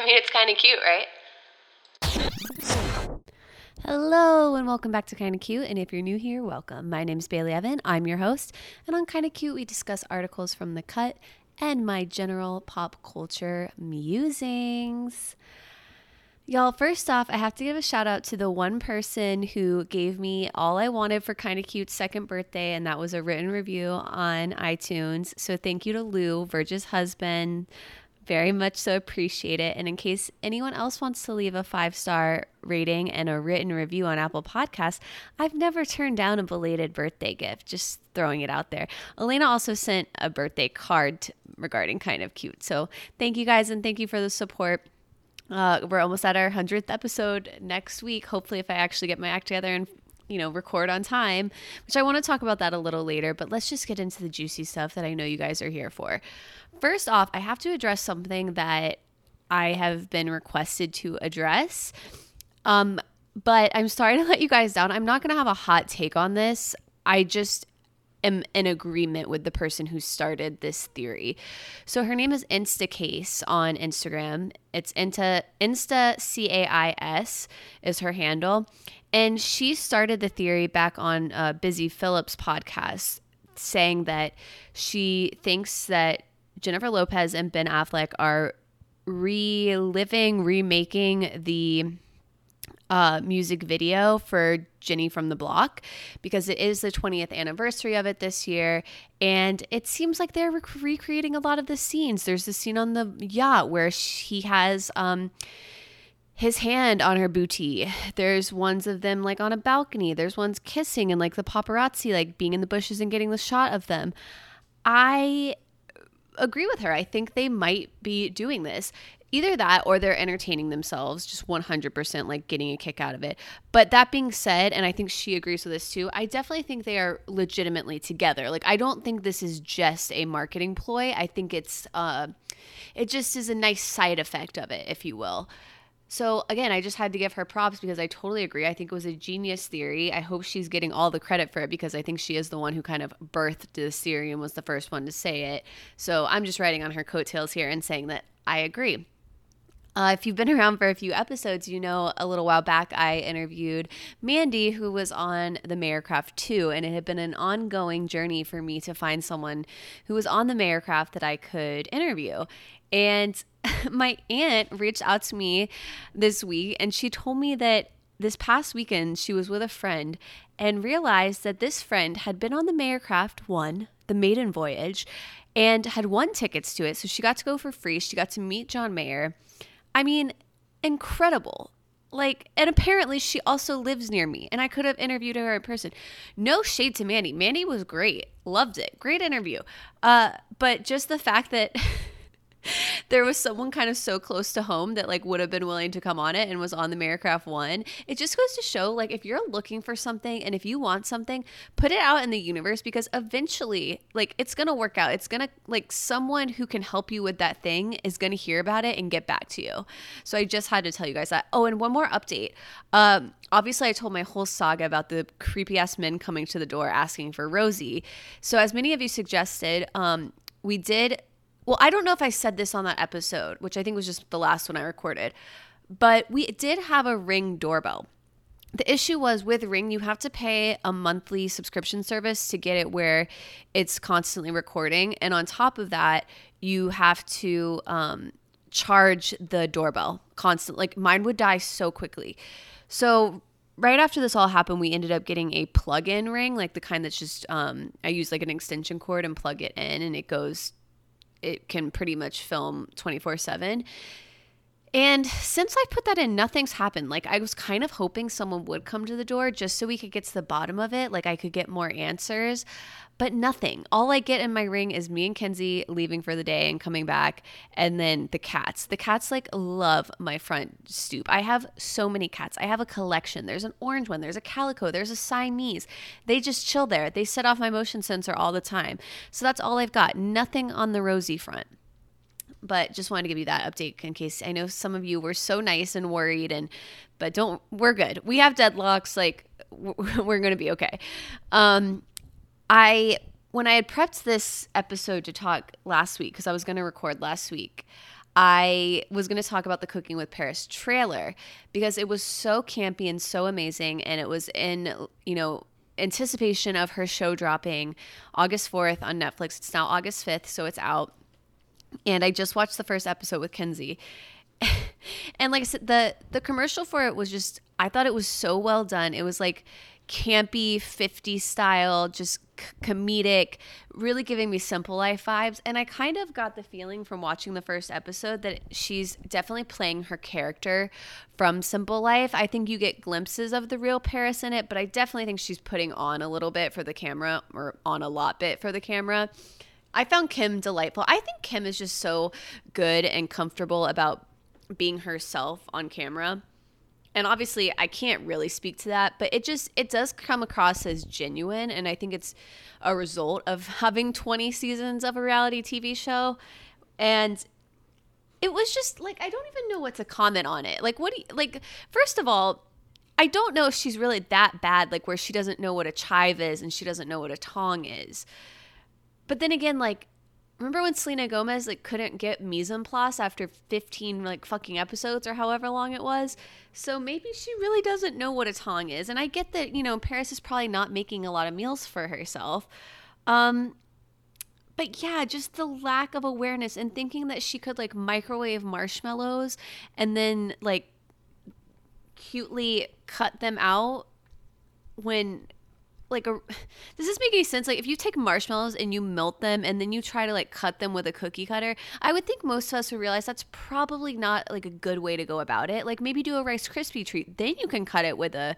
I mean, it's kind of cute, right? Hello and welcome back to Kinda Cute. And if you're new here, welcome. My name is Bailey Evan. I'm your host. And on Kinda Cute, we discuss articles from the cut and my general pop culture musings. Y'all, first off, I have to give a shout out to the one person who gave me all I wanted for Kinda Cute's second birthday, and that was a written review on iTunes. So thank you to Lou, Verge's husband. Very much so appreciate it. And in case anyone else wants to leave a five star rating and a written review on Apple Podcasts, I've never turned down a belated birthday gift. Just throwing it out there. Elena also sent a birthday card regarding kind of cute. So thank you guys and thank you for the support. Uh, we're almost at our 100th episode next week. Hopefully, if I actually get my act together and you know, record on time, which I want to talk about that a little later, but let's just get into the juicy stuff that I know you guys are here for. First off, I have to address something that I have been requested to address. Um, but I'm sorry to let you guys down. I'm not going to have a hot take on this. I just am in agreement with the person who started this theory. So her name is Instacase on Instagram. It's Insta Insta C A I S is her handle, and she started the theory back on uh, Busy Phillips podcast, saying that she thinks that Jennifer Lopez and Ben Affleck are reliving, remaking the uh, music video for Jenny from the Block because it is the 20th anniversary of it this year. And it seems like they're rec- recreating a lot of the scenes. There's the scene on the yacht where he has. Um, his hand on her booty. There's ones of them like on a balcony. There's ones kissing and like the paparazzi like being in the bushes and getting the shot of them. I agree with her. I think they might be doing this either that or they're entertaining themselves just 100% like getting a kick out of it but that being said and i think she agrees with this too i definitely think they are legitimately together like i don't think this is just a marketing ploy i think it's uh it just is a nice side effect of it if you will so again, I just had to give her props because I totally agree. I think it was a genius theory. I hope she's getting all the credit for it because I think she is the one who kind of birthed this theory and was the first one to say it. So I'm just writing on her coattails here and saying that I agree. Uh, if you've been around for a few episodes, you know a little while back I interviewed Mandy, who was on the Mayercraft 2, and it had been an ongoing journey for me to find someone who was on the Mayercraft that I could interview. And my aunt reached out to me this week, and she told me that this past weekend she was with a friend and realized that this friend had been on the Mayercraft 1, the maiden voyage, and had won tickets to it. So she got to go for free. She got to meet John Mayer I mean, incredible. Like, and apparently she also lives near me, and I could have interviewed her in person. No shade to Mandy. Mandy was great. Loved it. Great interview. Uh, but just the fact that there was someone kind of so close to home that like would have been willing to come on it and was on the Mayercraft one. It just goes to show like if you're looking for something and if you want something, put it out in the universe because eventually like it's gonna work out. It's gonna like someone who can help you with that thing is gonna hear about it and get back to you. So I just had to tell you guys that. Oh, and one more update. Um, obviously I told my whole saga about the creepy ass men coming to the door asking for Rosie. So as many of you suggested, um, we did well, I don't know if I said this on that episode, which I think was just the last one I recorded, but we did have a ring doorbell. The issue was with Ring, you have to pay a monthly subscription service to get it where it's constantly recording. And on top of that, you have to um, charge the doorbell constant. Like mine would die so quickly. So right after this all happened, we ended up getting a plug-in ring, like the kind that's just um, I use like an extension cord and plug it in, and it goes it can pretty much film 24 7. And since I put that in, nothing's happened. Like, I was kind of hoping someone would come to the door just so we could get to the bottom of it. Like, I could get more answers, but nothing. All I get in my ring is me and Kenzie leaving for the day and coming back, and then the cats. The cats, like, love my front stoop. I have so many cats. I have a collection. There's an orange one, there's a calico, there's a Siamese. They just chill there. They set off my motion sensor all the time. So that's all I've got. Nothing on the Rosie front but just wanted to give you that update in case I know some of you were so nice and worried and but don't we're good. We have deadlocks like we're going to be okay. Um I when I had prepped this episode to talk last week cuz I was going to record last week, I was going to talk about the Cooking with Paris trailer because it was so campy and so amazing. And it was in, you know, anticipation of her show dropping August 4th on Netflix. It's now August 5th, so it's out. And I just watched the first episode with Kenzie. and like I said, the the commercial for it was just I thought it was so well done. It was like campy 50 style, just comedic, really giving me simple life vibes. And I kind of got the feeling from watching the first episode that she's definitely playing her character from Simple Life. I think you get glimpses of the real Paris in it, but I definitely think she's putting on a little bit for the camera or on a lot bit for the camera. I found Kim delightful. I think Kim is just so good and comfortable about being herself on camera. And obviously i can't really speak to that but it just it does come across as genuine. And i think it's a result of having 20 seasons of a reality tv show. And it was just like i don't even know what to comment on it. Like what do you like first of all i don't know if she's really that bad like where she doesn't know what a chive is and she doesn't know what a tong is but then again like remember when Selena Gomez like couldn't get mise en place after 15 like fucking episodes or however long it was? So maybe she really doesn't know what a tong is. And I get that, you know, Paris is probably not making a lot of meals for herself. Um but yeah, just the lack of awareness and thinking that she could like microwave marshmallows and then like cutely cut them out when like a does this make any sense like if you take marshmallows and you melt them and then you try to like cut them with a cookie cutter i would think most of us would realize that's probably not like a good way to go about it like maybe do a rice crispy treat then you can cut it with a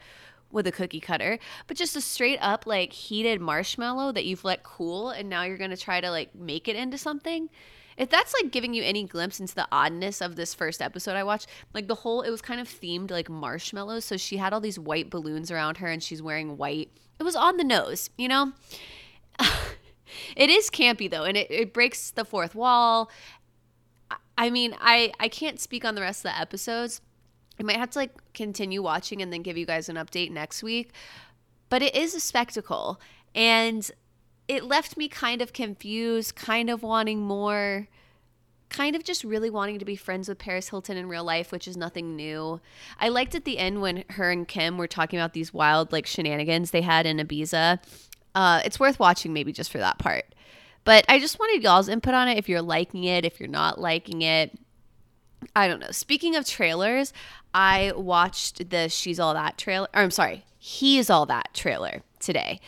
with a cookie cutter but just a straight up like heated marshmallow that you've let cool and now you're going to try to like make it into something if that's like giving you any glimpse into the oddness of this first episode I watched, like the whole, it was kind of themed like marshmallows. So she had all these white balloons around her and she's wearing white. It was on the nose, you know? it is campy though, and it, it breaks the fourth wall. I mean, I, I can't speak on the rest of the episodes. I might have to like continue watching and then give you guys an update next week. But it is a spectacle. And it left me kind of confused, kind of wanting more, kind of just really wanting to be friends with Paris Hilton in real life, which is nothing new. I liked at the end when her and Kim were talking about these wild like shenanigans they had in Ibiza. Uh, it's worth watching maybe just for that part. But I just wanted y'all's input on it if you're liking it, if you're not liking it. I don't know. Speaking of trailers, I watched the She's All That trailer. Or I'm sorry, He's All That trailer today.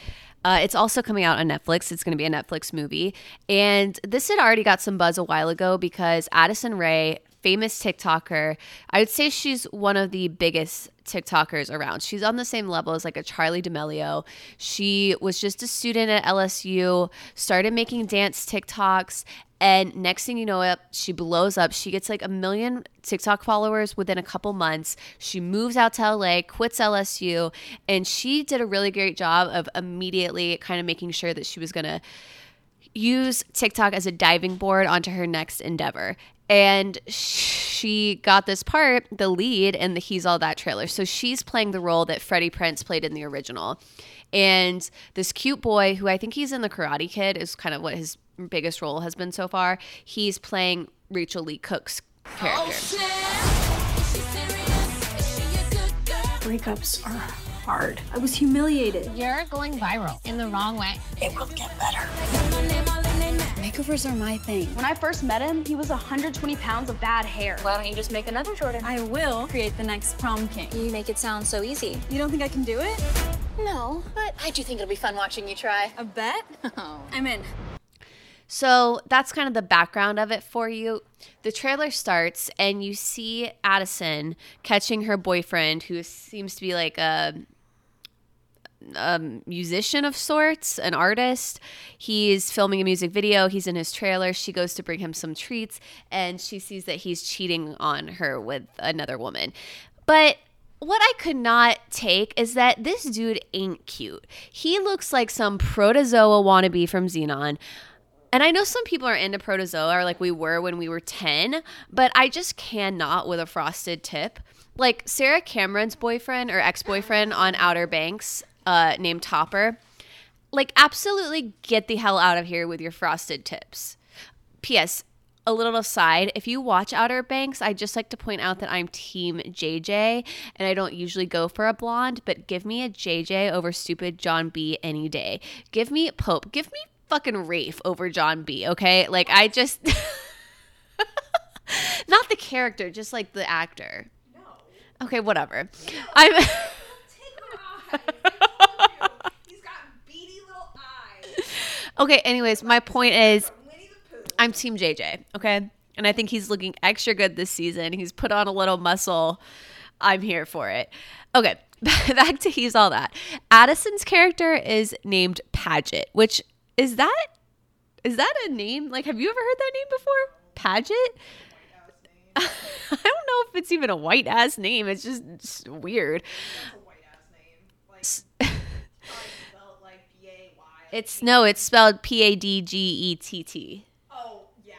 Uh, it's also coming out on Netflix. It's going to be a Netflix movie. And this had already got some buzz a while ago because Addison Rae, famous TikToker, I would say she's one of the biggest TikTokers around. She's on the same level as like a Charli D'Amelio. She was just a student at LSU, started making dance TikToks, and next thing you know, she blows up. She gets like a million TikTok followers within a couple months. She moves out to LA, quits LSU, and she did a really great job of immediately kind of making sure that she was going to use TikTok as a diving board onto her next endeavor. And she got this part, the lead in the He's All That trailer. So she's playing the role that Freddie Prinze played in the original. And this cute boy, who I think he's in The Karate Kid, is kind of what his biggest role has been so far. He's playing Rachael Leigh Cook's character. Oh, Breakups are hard. I was humiliated. You're going viral in the wrong way. It will get better. Makeovers are my thing. When I first met him, he was 120 pounds of bad hair. Why don't you just make another Jordan? I will create the next prom king. You make it sound so easy. You don't think I can do it? No, but I do think it'll be fun watching you try. A bet? Oh. I'm in. So that's kind of the background of it for you. The trailer starts, and you see Addison catching her boyfriend, who seems to be like a, a musician of sorts, an artist. He's filming a music video. He's in his trailer. She goes to bring him some treats, and she sees that he's cheating on her with another woman. But what I could not take is that this dude ain't cute. He looks like some protozoa wannabe from Zenon. And I know some people are into protozoa, or like we were when we were 10, but I just cannot with a frosted tip. Like Sarah Cameron's boyfriend or ex boyfriend on Outer Banks, uh, named Topper, like absolutely get the hell out of here with your frosted tips. P.S. a little aside, if you watch Outer Banks, I just like to point out that I'm team JJ and I don't usually go for a blonde, but give me a JJ over stupid John B any day. Give me Pope. Give me fucking Rafe over John B, okay? Like I just not the character, just like the actor. No. Okay, whatever. I'm Take her eyes. He's got beady little eyes. Okay, anyways, my point is. I'm Team JJ, okay? And I think he's looking extra good this season. He's put on a little muscle. I'm here for it. Okay, back to he's all that. Addison's character is named Padgett, which is that is that a name? Like have you ever heard that name before? Padgett? I don't know if it's even a white ass name. It's just it's weird. It's a white ass name. Like, probably spelled like B A Y. It's no, it's spelled P A D G E T T. Oh, yeah.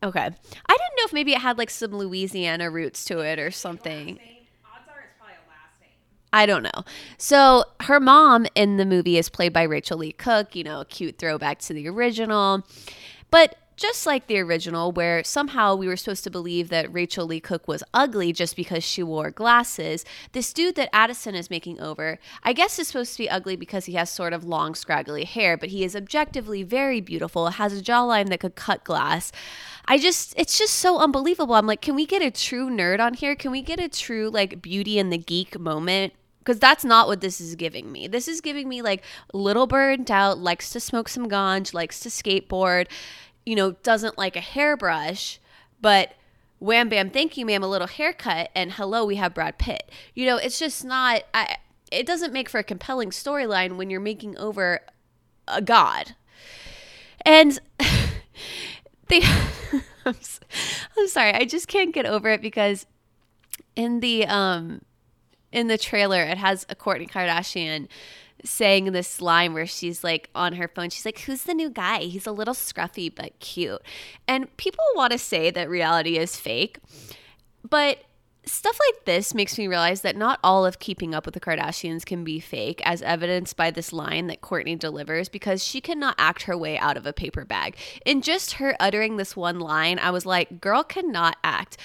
Okay. I didn't know if maybe it had like some Louisiana roots to it or something. Name, odds are it's probably a last name. I don't know. So her mom in the movie is played by Rachael Leigh Cook, you know, cute throwback to the original. But just like the original, where somehow we were supposed to believe that Rachael Leigh Cook was ugly just because she wore glasses, this dude that Addison is making over, I guess is supposed to be ugly because he has sort of long, scraggly hair, but he is objectively very beautiful, has a jawline that could cut glass. I just, it's just so unbelievable. I'm like, can we get a true nerd on here? Can we get a true, like, beauty and the geek moment? because that's not what this is giving me. This is giving me like little burnt out, likes to smoke some ganj, likes to skateboard, you know, doesn't like a hairbrush, but wham bam, thank you, ma'am, a little haircut, and hello, we have Brad Pitt. You know, it's just not. I. It doesn't make for a compelling storyline when you're making over a god, and they. I'm, I'm sorry, I just can't get over it because in the um in the trailer it has a Kourtney Kardashian saying this line where she's like on her phone she's like who's the new guy he's a little scruffy but cute and people want to say that reality is fake but stuff like this makes me realize that not all of keeping up with the Kardashians can be fake, as evidenced by this line that Kourtney delivers, because she cannot act her way out of a paper bag. In just her uttering this one line, I was like, girl cannot act.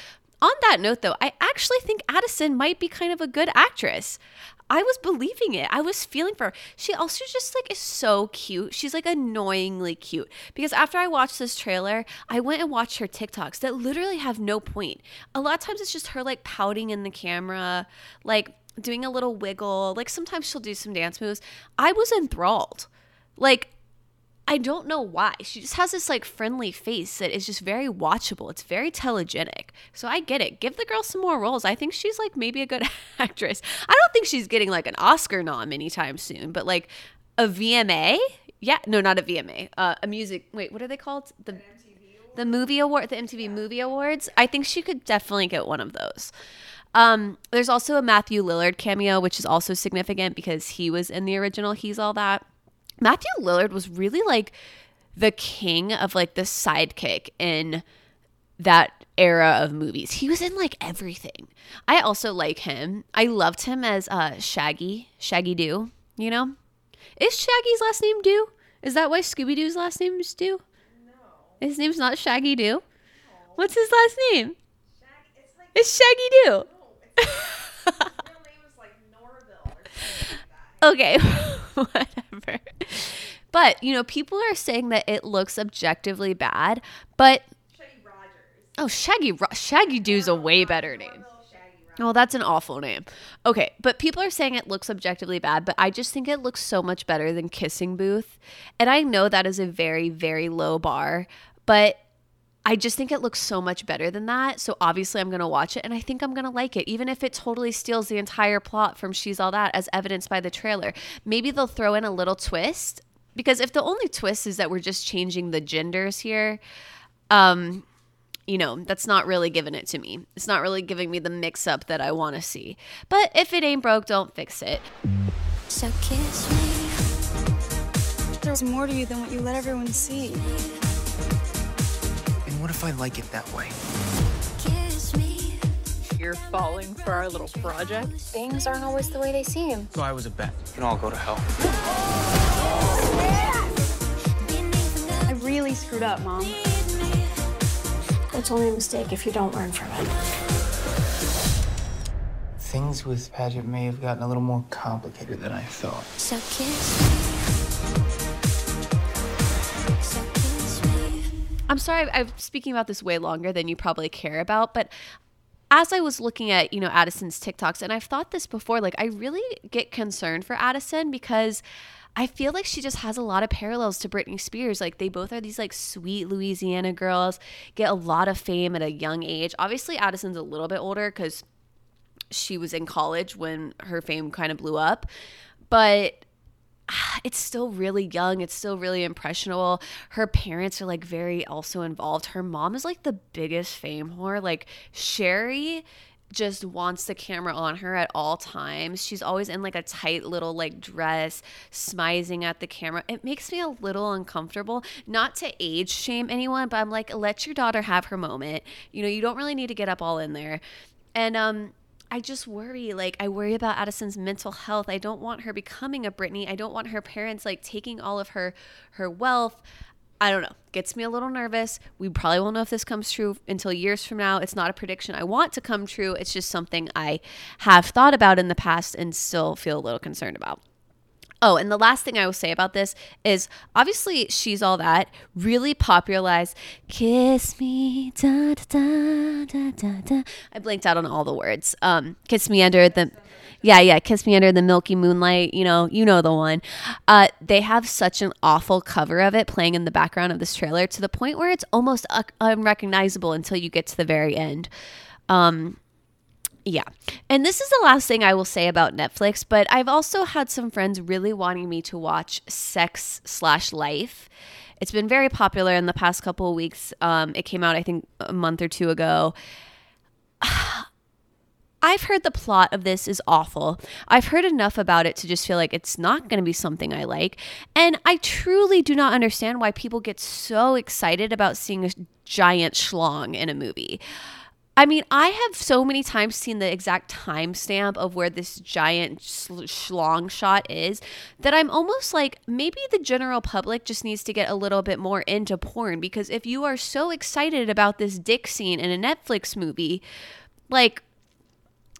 On that note, though, I actually think Addison might be kind of a good actress. I was believing it. I was feeling for her. She also just like is so cute. She's like annoyingly cute. Because after I watched this trailer, I went and watched her TikToks that literally have no point. A lot of times it's just her like pouting in the camera, like doing a little wiggle. Like sometimes she'll do some dance moves. I was enthralled. Like I don't know why. She just has this like friendly face that is just very watchable. It's very telegenic. So I get it. Give the girl some more roles. I think she's like maybe a good actress. I don't think she's getting like an Oscar nom anytime soon, but like a VMA? Yeah, no, not a VMA. Uh, a music. Wait, what are they called? The the movie award, the MTV Movie Awards. I think she could definitely get one of those. Um, there's also a Matthew Lillard cameo, which is also significant because he was in the original He's All That. Matthew Lillard was really like the king of like the sidekick in that era of movies. He was in like everything. I also like him. I loved him as uh Shaggy, Shaggy Doo, you know? Is Shaggy's last name Doo? Is that why Scooby Doo's last name is Doo? No. His name's not Shaggy Doo. What's his last name? Shag, it's like, It's Shaggy Doo. no, it's like, his real name is like Norville or something like that. Okay, whatever. But, you know, people are saying that it looks objectively bad, but Shaggy Rogers. oh, Shaggy Ro- Shaggy Doo's a way better name. Norville Shaggy Rogers. Oh, that's an awful name. Okay, but people are saying it looks objectively bad, but I just think it looks so much better than Kissing Booth. And I know that is a very, very low bar, but I just think it looks so much better than that. So obviously I'm going to watch it and I think I'm going to like it, even if it totally steals the entire plot from She's All That, as evidenced by the trailer. Maybe they'll throw in a little twist because if the only twist is that we're just changing the genders here, um, you know, that's not really giving it to me. It's not really giving me the mix up that I want to see. But if it ain't broke, don't fix it. So kiss me. There's more to you than what you let everyone see. And what if I like it that way? Kiss me. You're falling for our little project. Things aren't always the way they seem. So I was a bet. You can all go to hell. I really screwed up, Mom. It's only a mistake if you don't learn from it. Things with Padgett may have gotten a little more complicated than I thought. So kiss I'm sorry, I'm speaking about this way longer than you probably care about, but as I was looking at, you know, Addison's TikToks, and I've thought this before, like I really get concerned for Addison because I feel like she just has a lot of parallels to Britney Spears. Like they both are these like sweet Louisiana girls, get a lot of fame at a young age. Obviously, Addison's a little bit older because she was in college when her fame kind of blew up, but it's still really young. It's still really impressionable. Her parents are like very also involved. Her mom is like the biggest fame whore. Like Sheri just wants the camera on her at all times. She's always in like a tight little like dress, smizing at the camera. It makes me a little uncomfortable. Not to age shame anyone, but I'm like, let your daughter have her moment. You know, you don't really need to get up all in there. And um I just worry. Like, I worry about Addison's mental health. I don't want her becoming a Britney. I don't want her parents like taking all of her her wealth. I don't know. Gets me a little nervous. We probably won't know if this comes true until years from now. It's not a prediction I want to come true. It's just something I have thought about in the past and still feel a little concerned about. Oh, and the last thing I will say about this is obviously She's All That really popularized Kiss Me, da da da da da. I blanked out on all the words. Um, Kiss Me Under the. Yeah, yeah, Kiss Me Under the Milky Moonlight, you know, you know the one. Uh, they have such an awful cover of it playing in the background of this trailer to the point where it's almost uh, unrecognizable until you get to the very end. Um, yeah. And this is the last thing I will say about Netflix, but I've also had some friends really wanting me to watch Sex slash Life. It's been very popular in the past couple of weeks. Um, it came out, I think, a month or two ago. I've heard the plot of this is awful. I've heard enough about it to just feel like it's not going to be something I like. And I truly do not understand why people get so excited about seeing a giant schlong in a movie. I mean, I have so many times seen the exact timestamp of where this giant sl- schlong shot is that I'm almost like maybe the general public just needs to get a little bit more into porn because if you are so excited about this dick scene in a Netflix movie, like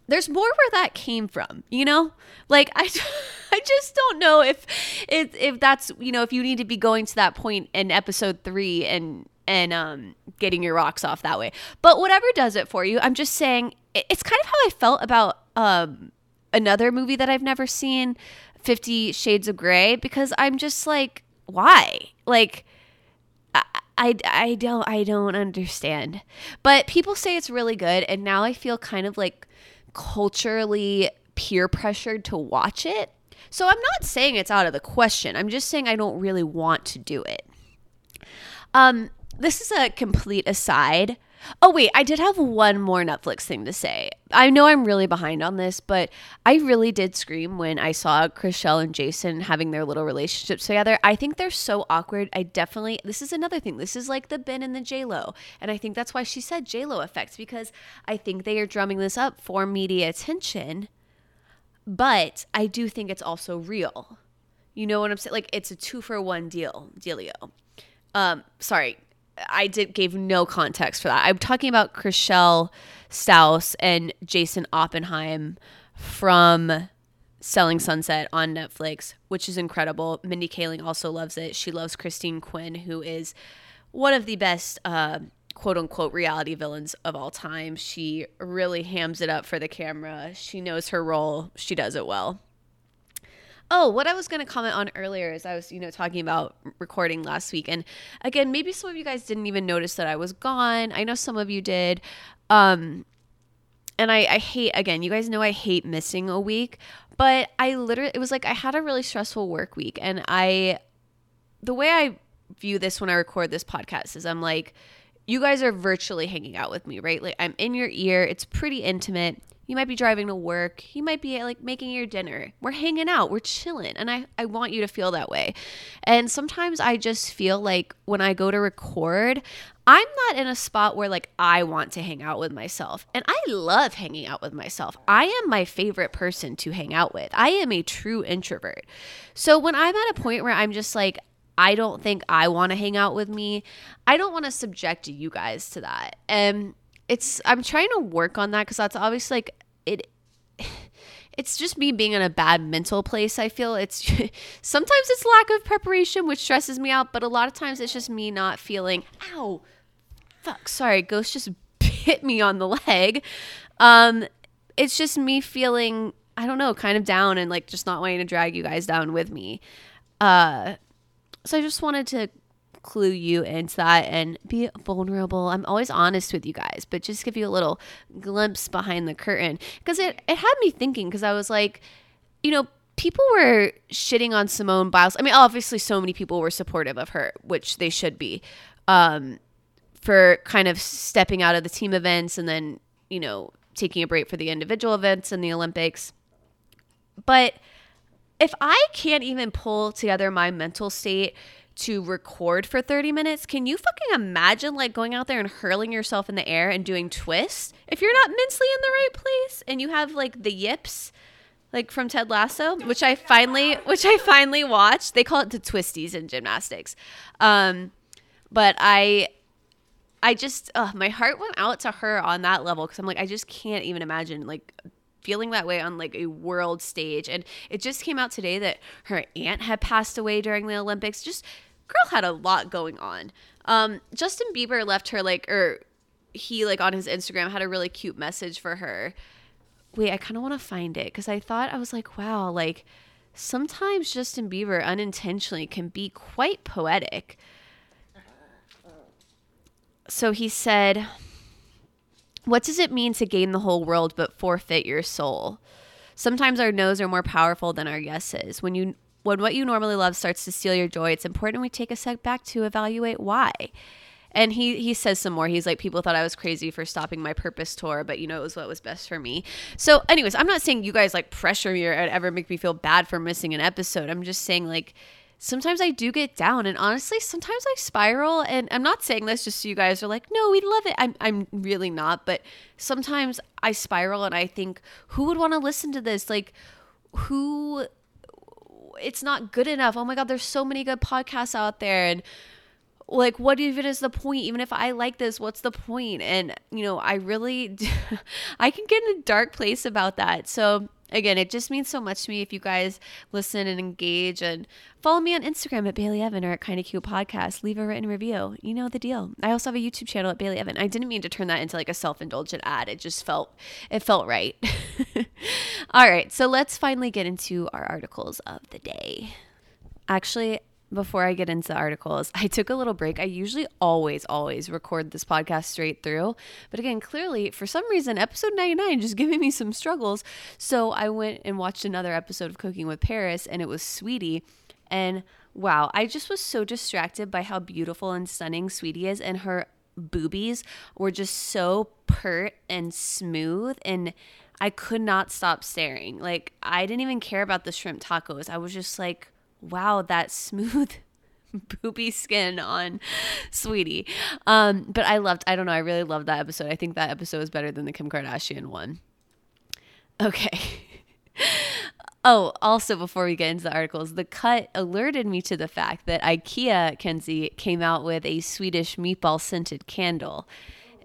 there's more where that came from, you know? Like I I just don't know if if if that's, you know, if you need to be going to that point in episode 3 and and um, getting your rocks off that way. But whatever does it for you, I'm just saying it's kind of how I felt about um, another movie that I've never seen, Fifty Shades of Grey, because I'm just like, why? Like, I, I, I don't I don't understand. But people say it's really good, and now I feel kind of like culturally peer pressured to watch it. So I'm not saying it's out of the question. I'm just saying I don't really want to do it. Um, this is a complete aside. Oh, wait, I did have one more Netflix thing to say. I know I'm really behind on this, but I really did scream when I saw Chrishell and Jason having their little relationships together. I think they're so awkward. I definitely, this is another thing. This is like the Ben and the J-Lo. And I think that's why she said J-Lo effects, because I think they are drumming this up for media attention. But I do think it's also real. You know what I'm saying? Like it's a two for one deal, dealio. Um, sorry, I did gave no context for that. I'm talking about Chrishell Stause and Jason Oppenheim from Selling Sunset on Netflix, which is incredible. Mindy Kaling also loves it. She loves Christine Quinn, who is one of the best uh, quote unquote reality villains of all time. She really hams it up for the camera. She knows her role. She does it well. Oh, what I was going to comment on earlier is I was, you know, talking about recording last week. And again, maybe some of you guys didn't even notice that I was gone. I know some of you did. Um, and I, I hate, again, you guys know I hate missing a week, but I literally, it was like I had a really stressful work week. And I, the way I view this when I record this podcast is I'm like, you guys are virtually hanging out with me, right? Like I'm in your ear. It's pretty intimate. You might be driving to work. You might be like making your dinner. We're hanging out. We're chilling. And I, I want you to feel that way. And sometimes I just feel like when I go to record, I'm not in a spot where like I want to hang out with myself. And I love hanging out with myself. I am my favorite person to hang out with. I am a true introvert. So when I'm at a point where I'm just like, I don't think I want to hang out with me. I don't want to subject you guys to that. And it's I'm trying to work on that because that's obviously like it it's just me being in a bad mental place. I feel it's sometimes it's lack of preparation which stresses me out, but a lot of times it's just me not feeling ow. Fuck, sorry, ghost just hit me on the leg. Um it's just me feeling I don't know, kind of down and like just not wanting to drag you guys down with me. Uh so I just wanted to clue you into that and be vulnerable. I'm always honest with you guys, but just give you a little glimpse behind the curtain because it, it had me thinking because I was like, you know, people were shitting on Simone Biles. I mean, obviously, so many people were supportive of her, which they should be, um, for kind of stepping out of the team events and then, you know, taking a break for the individual events and the Olympics. But if I can't even pull together my mental state to record for 30 minutes. Can you fucking imagine like going out there and hurling yourself in the air and doing twists if you're not mentally in the right place and you have like the yips like from Ted Lasso, which I finally which I finally watched. They call it the twisties in gymnastics. Um but I I just uh, my heart went out to her on that level cuz I'm like I just can't even imagine like feeling that way on like a world stage and it just came out today that her aunt had passed away during the Olympics just girl had a lot going on. Um, Justin Bieber left her like, or he like on his Instagram had a really cute message for her. Wait, I kind of want to find it because I thought I was like, wow, like sometimes Justin Bieber unintentionally can be quite poetic. So he said, What does it mean to gain the whole world but forfeit your soul? Sometimes our no's are more powerful than our yeses. When you when what you normally love starts to steal your joy, it's important we take a step back to evaluate why. And he he says some more. He's like, people thought I was crazy for stopping my purpose tour, but you know it was what was best for me. So, anyways, I'm not saying you guys like pressure me or ever make me feel bad for missing an episode. I'm just saying like sometimes I do get down and honestly sometimes I spiral and I'm not saying this just so you guys are like no we love it I'm I'm really not but sometimes I spiral and I think who would want to listen to this like who it's not good enough. Oh my god, there's so many good podcasts out there and like what even is the point even if i like this what's the point? and you know i really i can get in a dark place about that so again, it just means so much to me if you guys listen and engage and follow me on Instagram at Bailey Evan or at Kinda Cute Podcast. Leave a written review. You know the deal. I also have a YouTube channel at Bailey Evan. I didn't mean to turn that into like a self-indulgent ad. It just felt it felt right. All right, so let's finally get into our articles of the day. Actually, before I get into the articles, I took a little break. I usually always, always record this podcast straight through. But again, clearly, for some reason, episode 99 just giving me some struggles. So I went and watched another episode of Cooking with Paris, and it was Sweetie. And wow, I just was so distracted by how beautiful and stunning Sweetie is. And her boobies were just so pert and smooth. And I could not stop staring. Like, I didn't even care about the shrimp tacos. I was just like, wow, that smooth booby skin on sweetie. Um but i loved i don't know i really loved that episode. I think that episode was better than the kim kardashian one. Okay. Oh also before we get into the articles the cut alerted me to the fact that ikea kenzie came out with a swedish meatball scented candle.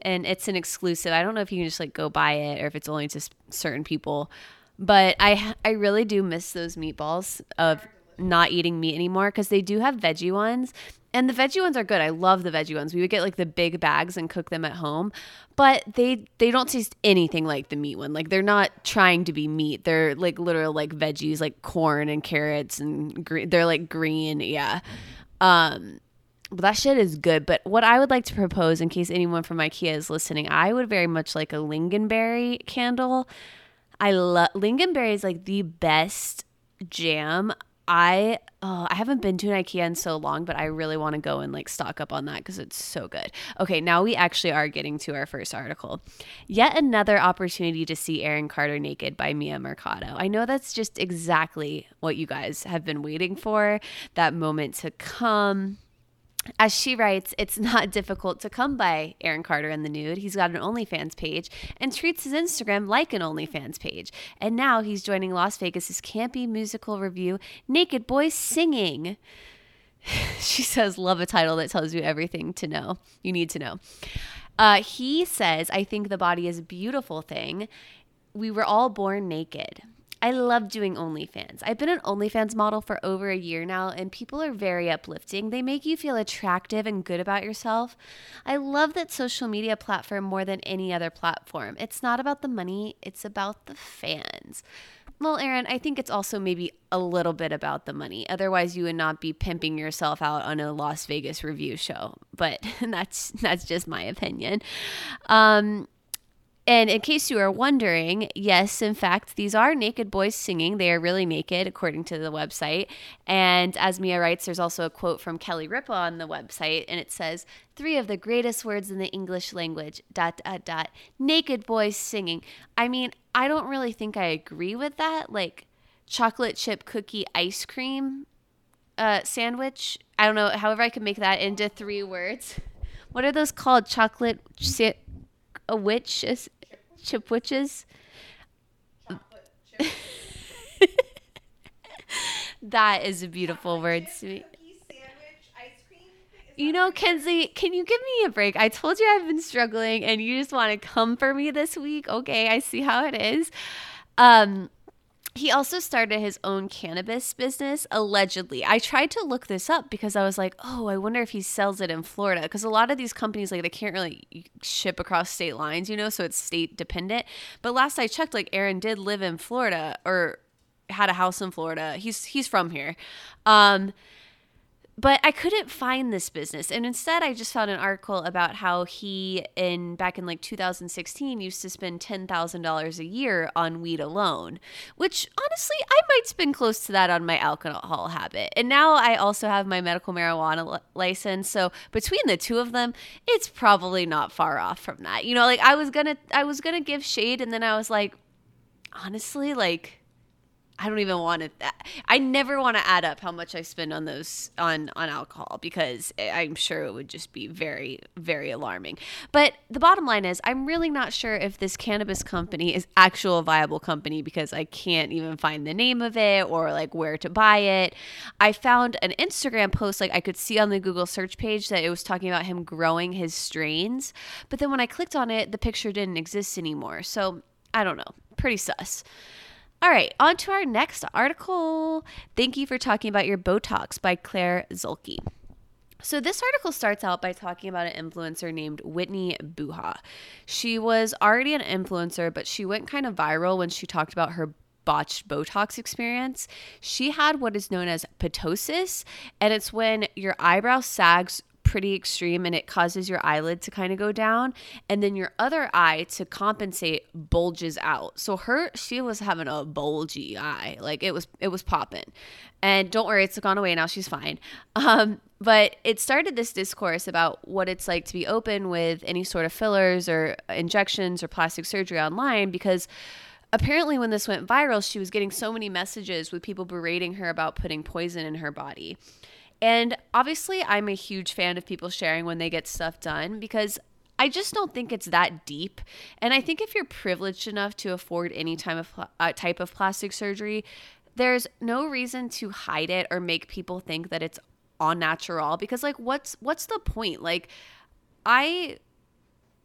And it's an exclusive. I don't know if you can just like go buy it or if it's only to certain people. But i i really do miss those meatballs of not eating meat anymore because they do have veggie ones and the veggie ones are good. I love the veggie ones. We would get like the big bags and cook them at home, but they they don't taste anything like the meat one. Like they're not trying to be meat. They're like literal like veggies, like corn and carrots and green. They're like green, yeah. Um, but that shit is good. But what I would like to propose, in case anyone from IKEA is listening, I would very much like a lingonberry candle. I love lingonberry is like the best jam. I oh, I haven't been to an IKEA in so long, but I really want to go and like stock up on that because it's so good. Okay, now we actually are getting to our first article. Yet another opportunity to see Aaron Carter naked by Mia Mercado. I know that's just exactly what you guys have been waiting for, that moment to come. As she writes, it's not difficult to come by Aaron Carter in the nude. He's got an OnlyFans page and treats his Instagram like an OnlyFans page. And now he's joining Las Vegas's campy musical revue, Naked Boys Singing. she says, Love a title that tells you everything to know, you need to know. Uh, he says, I think the body is a beautiful thing. We were all born naked. I love doing OnlyFans. I've been an OnlyFans model for over a year now, and people are very uplifting. They make you feel attractive and good about yourself. I love that social media platform more than any other platform. It's not about the money, it's about the fans. Well, Aaron, I think it's also maybe a little bit about the money. Otherwise, you would not be pimping yourself out on a Las Vegas revue show. But that's that's just my opinion. Um, and in case you are wondering, yes, in fact, these are naked boys singing. They are really naked, according to the website. And as Mia writes, there's also a quote from Kelly Ripa on the website, and it says, Three of the greatest words in the English language, dot, dot, dot, naked boys singing. I mean, I don't really think I agree with that. Like, chocolate chip cookie ice cream uh, sandwich. I don't know, however, I can make that into three words. What are those called? Chocolate sa- a witch is Chipwiches. that is a beautiful word to me. You know, Kenzie, can you give me a break? I told you I've been struggling and you just want to come for me this week. Okay, I see how it is. Um, he also started his own cannabis business, allegedly. I tried to look this up because I was like, oh, I wonder if he sells it in Florida. Because a lot of these companies, like, they can't really ship across state lines, you know, so it's state dependent. But last I checked, like, Aaron did live in Florida or had a house in Florida. He's he's from here. Um, but I couldn't find this business. And instead I just found an article about how he in back in like 2016 used to spend $10,000 a year on weed alone, which honestly I might spend close to that on my alcohol habit. And now I also have my medical marijuana li- license, so between the two of them, it's probably not far off from that. You know, like I was going to I was going to give shade and then I was like honestly like I don't even want to. Uh, I never want to add up how much I spend on those on on alcohol because I'm sure it would just be very very alarming. But the bottom line is, I'm really not sure if this cannabis company is actual viable company because I can't even find the name of it or like where to buy it. I found an Instagram post like I could see on the Google search page that it was talking about him growing his strains, but then when I clicked on it, the picture didn't exist anymore. So I don't know. Pretty sus. All right, on to our next article. Thank you for talking about your Botox by Claire Zulkey. So, this article starts out by talking about an influencer named Whitney Buha. She was already an influencer, but she went kind of viral when she talked about her botched Botox experience. She had what is known as ptosis, and it's when your eyebrow sags pretty extreme and it causes your eyelid to kind of go down and then your other eye to compensate bulges out. So her she was having a bulgy eye like it was it was popping. And don't worry it's gone away now she's fine. Um but it started this discourse about what it's like to be open with any sort of fillers or injections or plastic surgery online because apparently when this went viral she was getting so many messages with people berating her about putting poison in her body and obviously, I'm a huge fan of people sharing when they get stuff done because I just don't think it's that deep. And I think if you're privileged enough to afford any type of uh, type of plastic surgery, there's no reason to hide it or make people think that it's all natural because like what's what's the point? Like I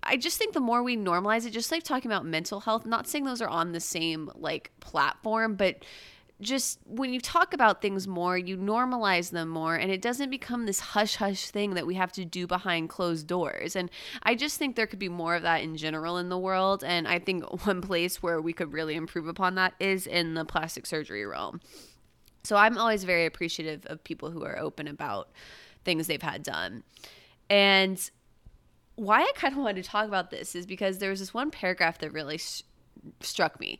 I just think the more we normalize it, just like talking about mental health, not saying those are on the same like platform, but just when you talk about things more, you normalize them more, and it doesn't become this hush hush thing that we have to do behind closed doors. And I just think there could be more of that in general in the world. And I think one place where we could really improve upon that is in the plastic surgery realm. So I'm always very appreciative of people who are open about things they've had done. And why I kind of wanted to talk about this is because there was this one paragraph that really sh- struck me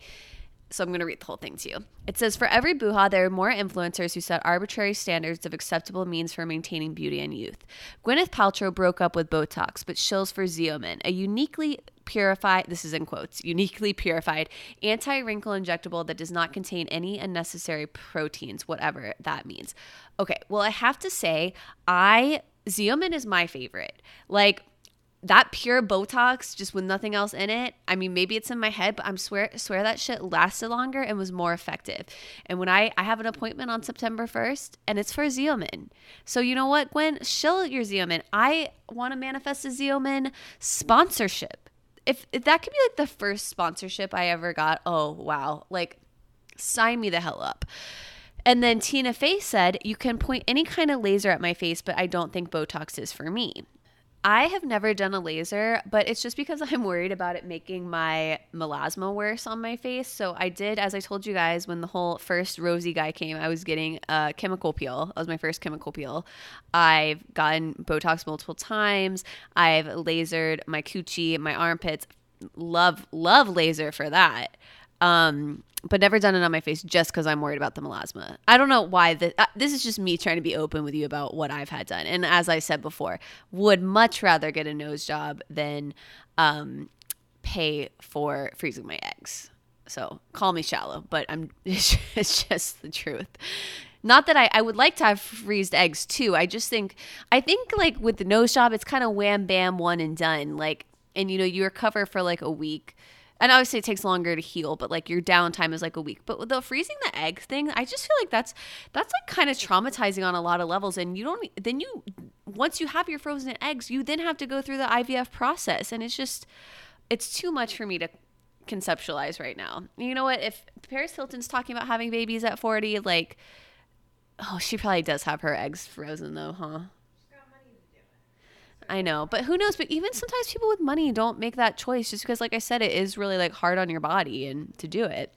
so I'm going to read the whole thing to you. It says For every buha, there are more influencers who set arbitrary standards of acceptable means for maintaining beauty and youth. Gwyneth Paltrow broke up with Botox, but shills for Xeomin, a uniquely purified, this is in quotes, uniquely purified anti wrinkle injectable that does not contain any unnecessary proteins, whatever that means. Okay, well, I have to say, I, Xeomin is my favorite. Like, that pure Botox, just with nothing else in it. I mean, maybe it's in my head, but I'm swear swear that shit lasted longer and was more effective. And when I I have an appointment on September 1st, and it's for Xeomin. So you know what, Gwen, shill your Xeomin. I want to manifest a Xeomin sponsorship. If if that could be like the first sponsorship I ever got, oh wow, like sign me the hell up. And then Tina Fey said, You can point any kind of laser at my face, but I don't think Botox is for me. I have never done a laser, but it's just because I'm worried about it making my melasma worse on my face. So I did, as I told you guys, when the whole first rosy guy came, I was getting a chemical peel. That was my first chemical peel. I've gotten Botox multiple times. I've lasered my coochie, my armpits. Love, love laser for that. Um, but never done it on my face just because I'm worried about the melasma. I don't know why. The, uh, this is just me trying to be open with you about what I've had done. And as I said before, would much rather get a nose job than um, pay for freezing my eggs. So call me shallow, but I'm it's just the truth. Not that I, I would like to have freezed eggs too. I just think I think like with the nose job, it's kind of wham bam one and done. Like and you know you recover for like a week and obviously it takes longer to heal but like your downtime is like a week. But the freezing the egg thing i just feel like that's that's like kind of traumatizing on a lot of levels and you don't then you once you have your frozen eggs you then have to go through the ivf process and it's just it's too much for me to conceptualize right now. You know what? If paris hilton's talking about having babies at 40 like oh she probably does have her eggs frozen though huh I know, but who knows? But even sometimes people with money don't make that choice just because, like I said, it is really like hard on your body and to do it.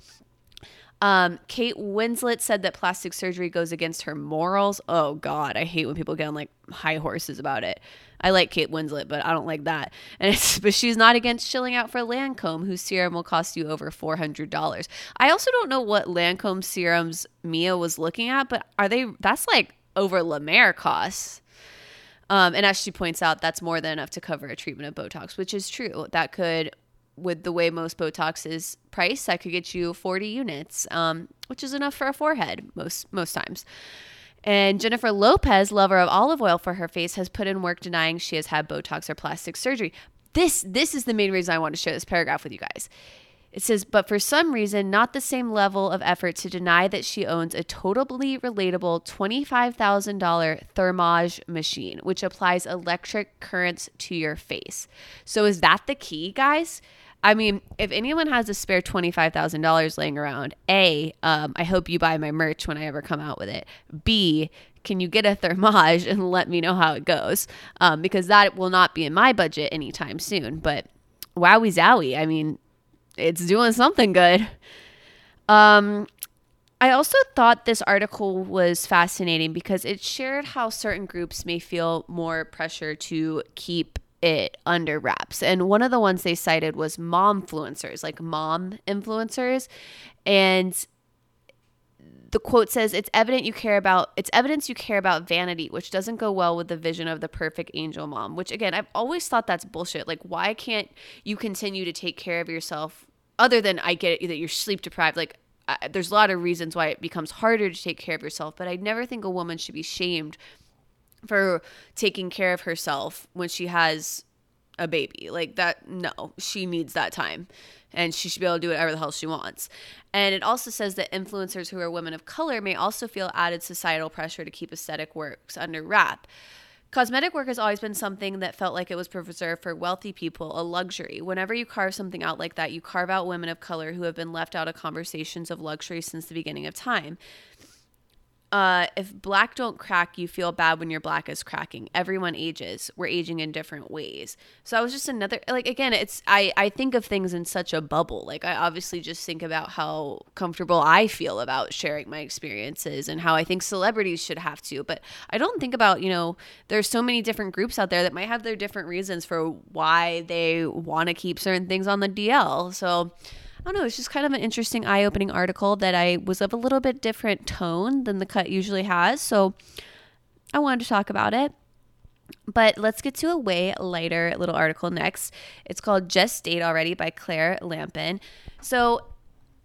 Um, Kate Winslet said that plastic surgery goes against her morals. Oh God, I hate when people get on like high horses about it. I like Kate Winslet, but I don't like that. And it's but she's not against shilling out for Lancome, whose serum will cost you over four hundred dollars. I also don't know what Lancome serums Mia was looking at, but are they? That's like over La Mer costs. Um, and as she points out, that's more than enough to cover a treatment of Botox, which is true. That could, with the way most Botox is priced, that could get you 40 units, um, which is enough for a forehead most most times. And Jennifer Lopez, lover of olive oil for her face, has put in work denying she has had Botox or plastic surgery. This this is the main reason I want to share this paragraph with you guys. It says, but for some reason, not the same level of effort to deny that she owns a totally relatable $25,000 Thermage machine, which applies electric currents to your face. So, is that the key, guys? I mean, if anyone has a spare $25,000 laying around, A, um, I hope you buy my merch when I ever come out with it. B, can you get a Thermage and let me know how it goes? Um, because that will not be in my budget anytime soon. But wowie zowie. I mean, it's doing something good. Um, I also thought this article was fascinating because it shared how certain groups may feel more pressure to keep it under wraps. And one of the ones they cited was mom influencers, like mom influencers. And the quote says it's evident you care about it's evidence you care about vanity which doesn't go well with the vision of the perfect angel mom which again i've always thought that's bullshit. Like why can't you continue to take care of yourself other than i get it that you're sleep deprived? Like uh, there's a lot of reasons why it becomes harder to take care of yourself but i never think a woman should be shamed for taking care of herself when she has a baby like that no she needs that time and she should be able to do whatever the hell she wants. And it also says that influencers who are women of color may also feel added societal pressure to keep aesthetic works under wrap. Cosmetic work has always been something that felt like it was preserved for wealthy people, a luxury. Whenever you carve something out like that, you carve out women of color who have been left out of conversations of luxury since the beginning of time uh, if black don't crack, you feel bad when your black is cracking. Everyone ages. We're aging in different ways. So I was just another like again, it's I I think of things in such a bubble. Like I obviously just think about how comfortable I feel about sharing my experiences and how I think celebrities should have to. But I don't think about, you know, there's so many different groups out there that might have their different reasons for why they want to keep certain things on the DL. So I don't know, it's just kind of an interesting eye opening article that I was of a little bit different tone than the cut usually has. So I wanted to talk about it. But let's get to a way lighter little article next. It's called Just Date Already by Claire Lampen. So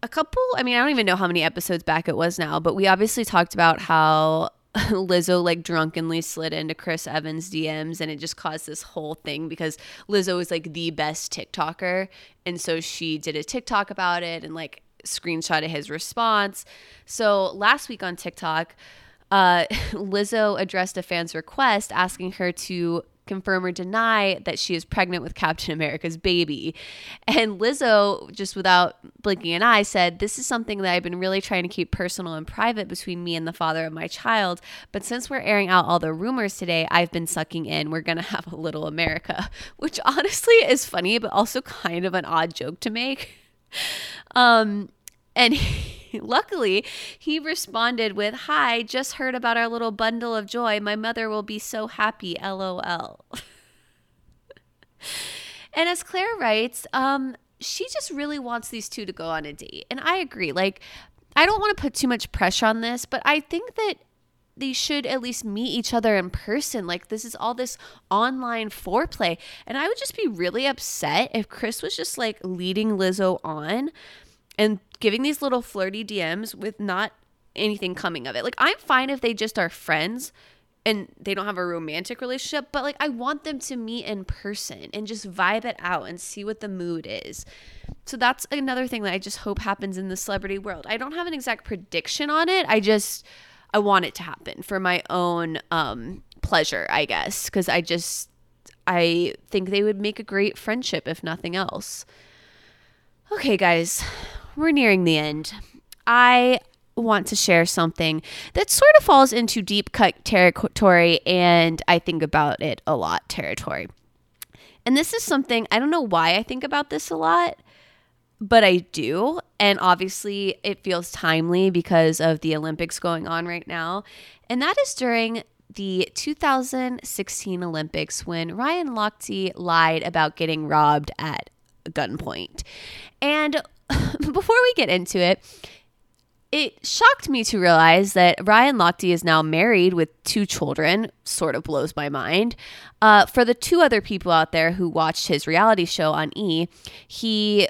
a couple, I mean, I don't even know how many episodes back it was now, but we obviously talked about how Lizzo like drunkenly slid into Chris Evans DMs and it just caused this whole thing because Lizzo is like the best TikToker and so she did a TikTok about it and like screenshotted his response. So last week on TikTok, uh, Lizzo addressed a fan's request asking her to confirm or deny that she is pregnant with Captain America's baby. And Lizzo, just without blinking an eye, said, This is something that I've been really trying to keep personal and private between me and the father of my child. But since we're airing out all the rumors today, I've been sucking in. We're going to have a little America, which honestly is funny, but also kind of an odd joke to make. Um, and luckily, he responded with, Hi, just heard about our little bundle of joy. My mother will be so happy, lol. and as Claire writes, um, she just really wants these two to go on a date. And I agree. Like, I don't want to put too much pressure on this, but I think that they should at least meet each other in person. Like this is all this online foreplay. And I would just be really upset if Chris was just like leading Lizzo on and giving these little flirty DMs with not anything coming of it. Like I'm fine if they just are friends and they don't have a romantic relationship, but like I want them to meet in person and just vibe it out and see what the mood is. So that's another thing that I just hope happens in the celebrity world. I don't have an exact prediction on it. I just I want it to happen for my own um pleasure, I guess, cuz I just I think they would make a great friendship if nothing else. Okay, guys, we're nearing the end. I want to share something that sort of falls into deep cut territory and I think about it a lot territory. And this is something I don't know why I think about this a lot, but I do. And obviously, it feels timely because of the Olympics going on right now. And that is during the 2016 Olympics when Ryan Lochte lied about getting robbed at gunpoint. And before we get into it, it shocked me to realize that Ryan Lochte is now married with two children. Sort of blows my mind. Uh, for the two other people out there who watched his reality show on E, he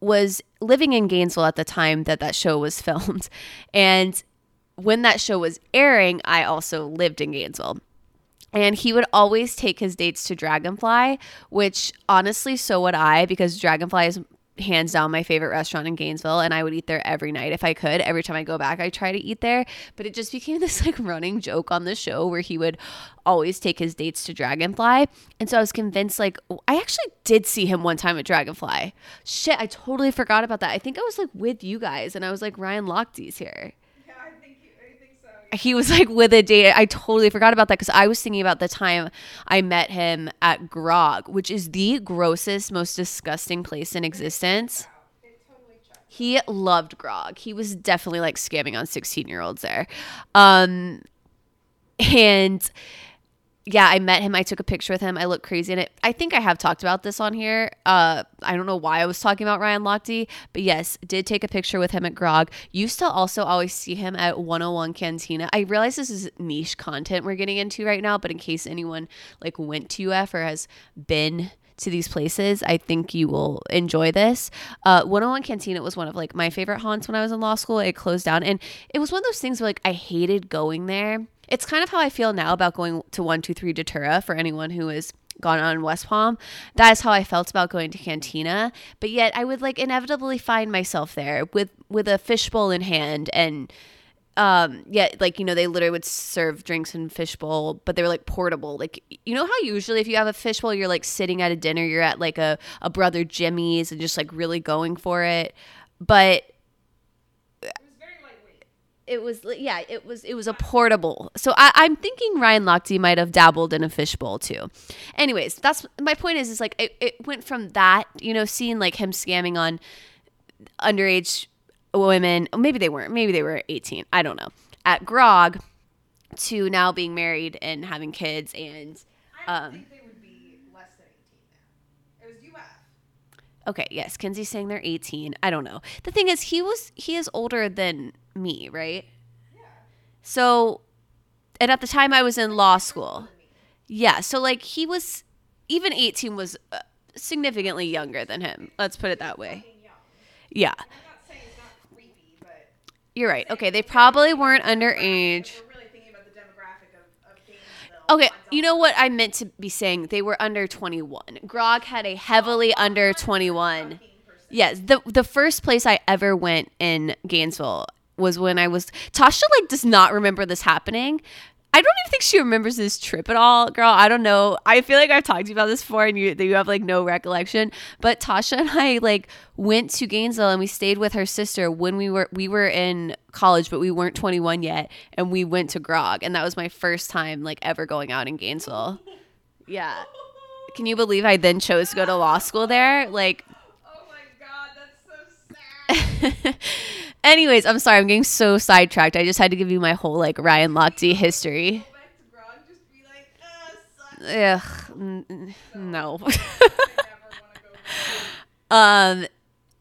was living in Gainesville at the time that that show was filmed. And when that show was airing, I also lived in Gainesville. And he would always take his dates to Dragonfly, which honestly, so would I, because Dragonfly is hands down my favorite restaurant in Gainesville and I would eat there every night if I could. Every time I go back, I try to eat there, but it just became this like running joke on the show where he would always take his dates to Dragonfly. And so I was convinced like I actually did see him one time at Dragonfly. Shit, I totally forgot about that. I think I was like with you guys and I was like Ryan Lochte's here he was like with a date. I totally forgot about that because I was thinking about the time I met him at Grog, which is the grossest, most disgusting place in existence. He loved Grog. He was definitely like scamming on 16 year olds there. Um, and yeah, I met him. I took a picture with him. I look crazy in it. I think I have talked about this on here. Uh, I don't know why I was talking about Ryan Lochte, but yes, did take a picture with him at Grog. Used to also always see him at 101 Cantina. I realize this is niche content we're getting into right now, but in case anyone like went to UF or has been to these places, I think you will enjoy this. Uh, 101 Cantina was one of like my favorite haunts when I was in law school. It closed down, and it was one of those things where like I hated going there it's kind of how I feel now about going to 123 Datura for anyone who has gone on West Palm. That is how I felt about going to Cantina. But yet I would like inevitably find myself there with with a fishbowl in hand and um yeah like you know they literally would serve drinks in fishbowl but they were like portable like you know how usually if you have a fishbowl you're like sitting at a dinner you're at like a, a brother jimmy's and just like really going for it but it was yeah it was it was a portable. So I, am thinking ryan lochte might have dabbled in a fishbowl too. Anyways that's my point is is like it, it went from that you know seeing like him scamming on underage women maybe they weren't maybe they were 18 i don't know at grog to now being married and having kids and um Okay, yes, Kenzie's saying they're 18. I don't know. The thing is, he was he is older than me, right? Yeah. So, and at the time I was in law school. Yeah, so like he was even 18 was uh, significantly younger than him. Let's put it that way. Yeah. You're right. Okay, they probably weren't underage. Okay, you know what I meant to be saying? They were under 21. Grog had a heavily under 21. Yes, the the first place I ever went in Gainesville was when I was Tasha like does not remember this happening. I don't even think she remembers this trip at all, girl. I don't know. I feel like I've talked to you about this before, and you you have like no recollection. But Tasha and I like went to Gainesville, and we stayed with her sister when we were we were in college, but we weren't 21 yet, and we went to Grog, and that was my first time like ever going out in Gainesville. Yeah. Can you believe I then chose to go to law school there? Like, Oh my god, that's so sad. Anyways, I'm sorry, I'm getting so sidetracked. I just had to give you my whole like Ryan Lochte history. Go back to Grog, just be like, sucks. Ugh, n- no. I never want to go back. um,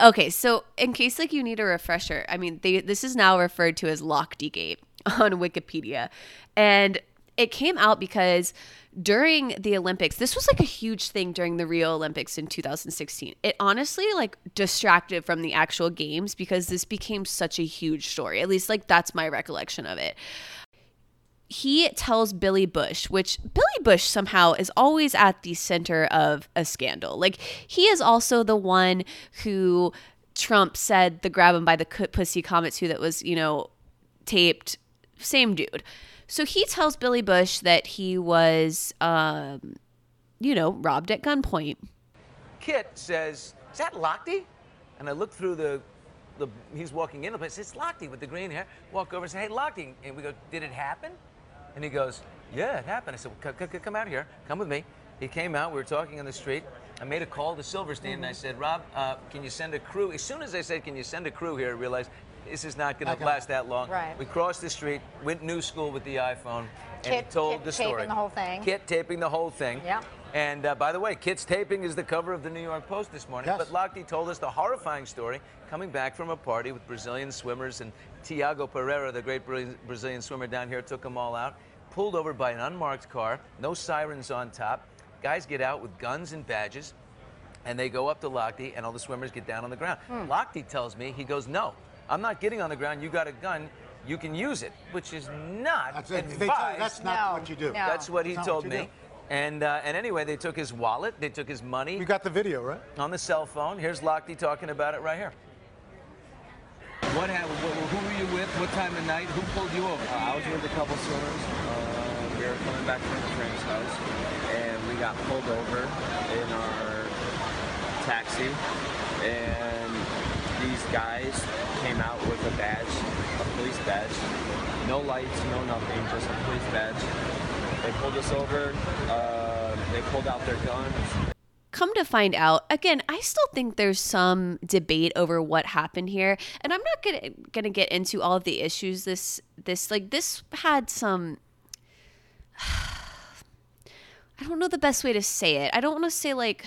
okay, so in case like you need a refresher, I mean, they this is now referred to as Lochte Gate on Wikipedia, and it came out because during the Olympics, this was like a huge thing during the Rio Olympics in 2016. It honestly like distracted from the actual games because this became such a huge story. At least like that's my recollection of it he tells Billy Bush, which Billy Bush somehow is always at the center of a scandal. Like he is also the one who Trump said the grab him by the pussy comment to that was, you know, taped. Same dude. So he tells Billy Bush that he was, um, you know, robbed at gunpoint. Kit says, "Is that Lochte?" And I look through the, the he's walking in the place. It's Lochte with the green hair. Walk over and say, "Hey, Lochte," and we go, "Did it happen?" And he goes, "Yeah, it happened." I said, well, c- c- "Come out here. Come with me." He came out. We were talking on the street. I made a call to Silverstein and I said, "Rob, uh, can you send a crew?" As soon as I said, "Can you send a crew here?" I realized this is not going to last that long. Right. We crossed the street, went new school with the iPhone, and Kit- told Kit the taping story. the whole thing. Kit taping the whole thing. Yeah. And uh, by the way, Kit's taping is the cover of the New York Post this morning. Yes. But Lochte told us the horrifying story coming back from a party with Brazilian swimmers and Thiago Pereira, the great Brazilian swimmer down here, took them all out. Pulled over by an unmarked car, no sirens on top. Guys get out with guns and badges, and they go up to Lochte, and all the swimmers get down on the ground. Lochte tells me, he goes, No, I'm not getting on the ground. You got a gun. You can use it, which is not That's, it. advised. They tell you that's not No, what you do. no. That's what he That's not told what you me. And uh, and anyway, they took his wallet, they took his money You got the video, right? on the cell phone. Here's Lochte talking about it right here. What happened? Who, who were you with? What time of night? Who pulled you over? Uh, I was with a couple swimmers. Uh, we were coming back from the friend's house, and we got pulled over in our taxi. And these guys came out with a badge, a police badge. No lights, no nothing, just a police badge. They pulled us over. Uh, they pulled out their guns. come to find out again i still think there's some debate over what happened here and i'm not gonna gonna get into all of the issues this this like this had some i don't know the best way to say it i don't want to say like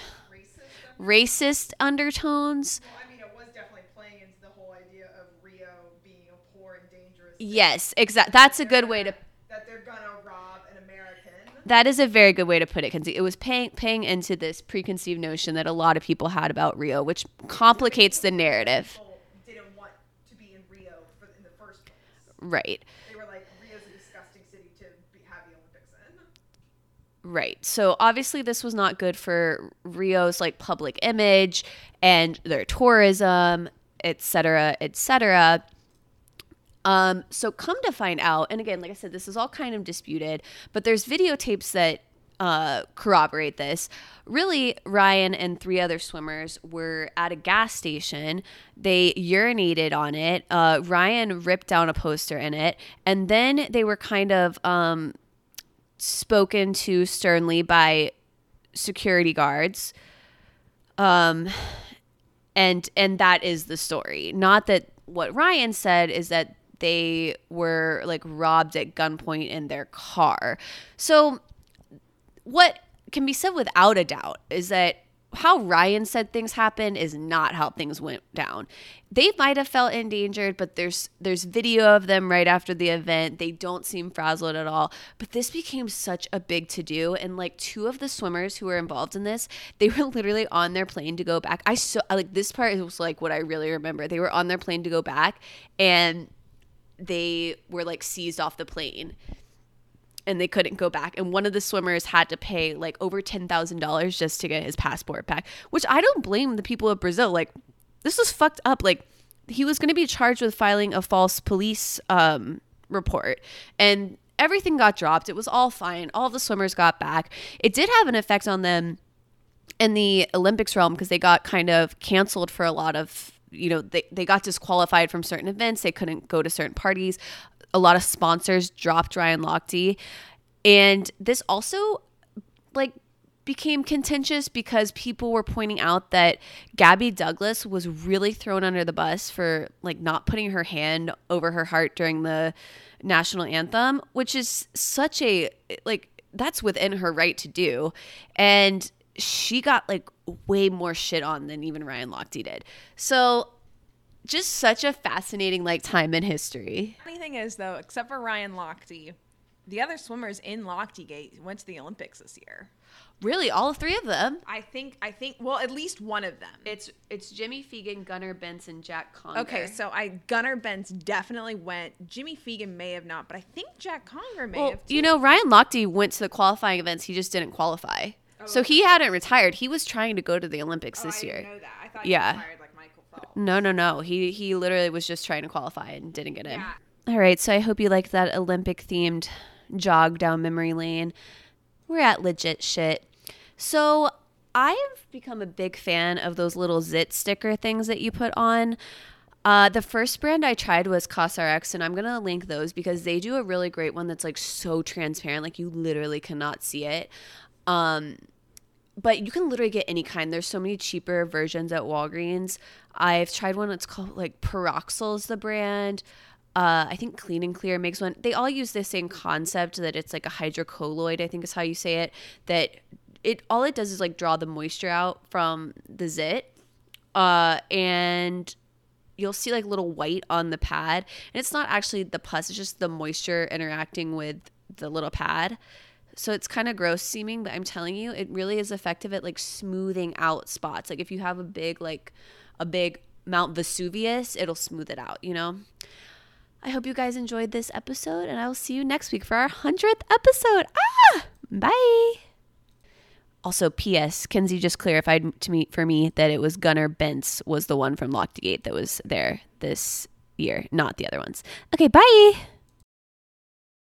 racist undertones Well, I mean, it was definitely playing into the whole idea of Rio being a poor and dangerous. Yes exact that's a good way to That they're gonna rob an American. that is a very good way to put it Kenzie. it was paying paying into this preconceived notion that a lot of people had about rio which complicates the narrative didn't want to be in Rio in the first place. right They were like, Rio's a disgusting city to be, have the Olympics in. Right. So obviously this was not good for Rio's like public image and their tourism, et cetera, et cetera. Um, so come to find out, and again, like I said, this is all kind of disputed, but there's videotapes that uh, corroborate this. Really, Ryan and three other swimmers were at a gas station. They urinated on it. Uh, Ryan ripped down a poster in it, and then they were kind of um, spoken to sternly by security guards um and and that is the story not that what ryan said is that they were like robbed at gunpoint in their car so what can be said without a doubt is that how Ryan said things happened is not how things went down. They might have felt endangered, but there's there's video of them right after the event. They don't seem frazzled at all. But this became such a big to do, and like two of the swimmers who were involved in this, they were literally on their plane to go back. I so like this part was like what I really remember. They were on their plane to go back, and they were like seized off the plane and they couldn't go back. And one of the swimmers had to pay like over $10,000 just to get his passport back, which I don't blame the people of Brazil. Like, this was fucked up. Like, he was going to be charged with filing a false police um, report. And everything got dropped. It was all fine. All the swimmers got back. It did have an effect on them in the Olympics realm because they got kind of canceled for a lot of you know they, they got disqualified from certain events. They couldn't go to certain parties. A lot of sponsors dropped ryan lochte. And this also like became contentious because people were pointing out that Gabby Douglas was really thrown under the bus for like not putting her hand over her heart during the national anthem, which is such a like that's within her right to do. And she got like way more shit on than even Ryan Lochte did. So just such a fascinating like time in history. Funny thing is though, except for Ryan Lochte, the other swimmers in Lochte Gate went to the Olympics this year. Really, all three of them? I think. I think. Well, at least one of them. It's it's Jimmy Feigen, Gunnar Bentz, and Jack Conger. Okay, so I Gunnar Bentz definitely went. Jimmy Feigen may have not, but I think Jack Conger may well, have. Too. You know, Ryan Lochte went to the qualifying events. He just didn't qualify. Oh, so he hadn't retired. He was trying to go to the Olympics oh, this I year. know that. I thought yeah. he retired like Michael Phelps. No, no, no. He he literally was just trying to qualify and didn't get in. Yeah. All right, so I hope you liked that Olympic themed jog down memory lane. We're at legit shit. So I've become a big fan of those little zit sticker things that you put on. Uh, the first brand I tried was CosRX, and I'm gonna link those because they do a really great one that's like so transparent, like you literally cannot see it. Um, but you can literally get any kind. There's so many cheaper versions at Walgreens. I've tried one that's called like Pyroxyl's the brand. Uh, I think Clean and Clear makes one. They all use the same concept that it's like a hydrocolloid, I think is how you say it, that it all it does is like draw the moisture out from the zit. Uh, and you'll see like little white on the pad. And it's not actually the pus, it's just the moisture interacting with the little pad. So it's kind of gross seeming, but I'm telling you, it really is effective at like smoothing out spots. Like if you have a big, like a big Mount Vesuvius, it'll smooth it out, you know? I hope you guys enjoyed this episode, and I will see you next week for our 100th episode. Ah! Bye! Also, P.S. Kenzie just clarified to me for me that it was Gunnar Bentz was the one from Lochte Gate that was there this year, not the other ones. Okay, bye.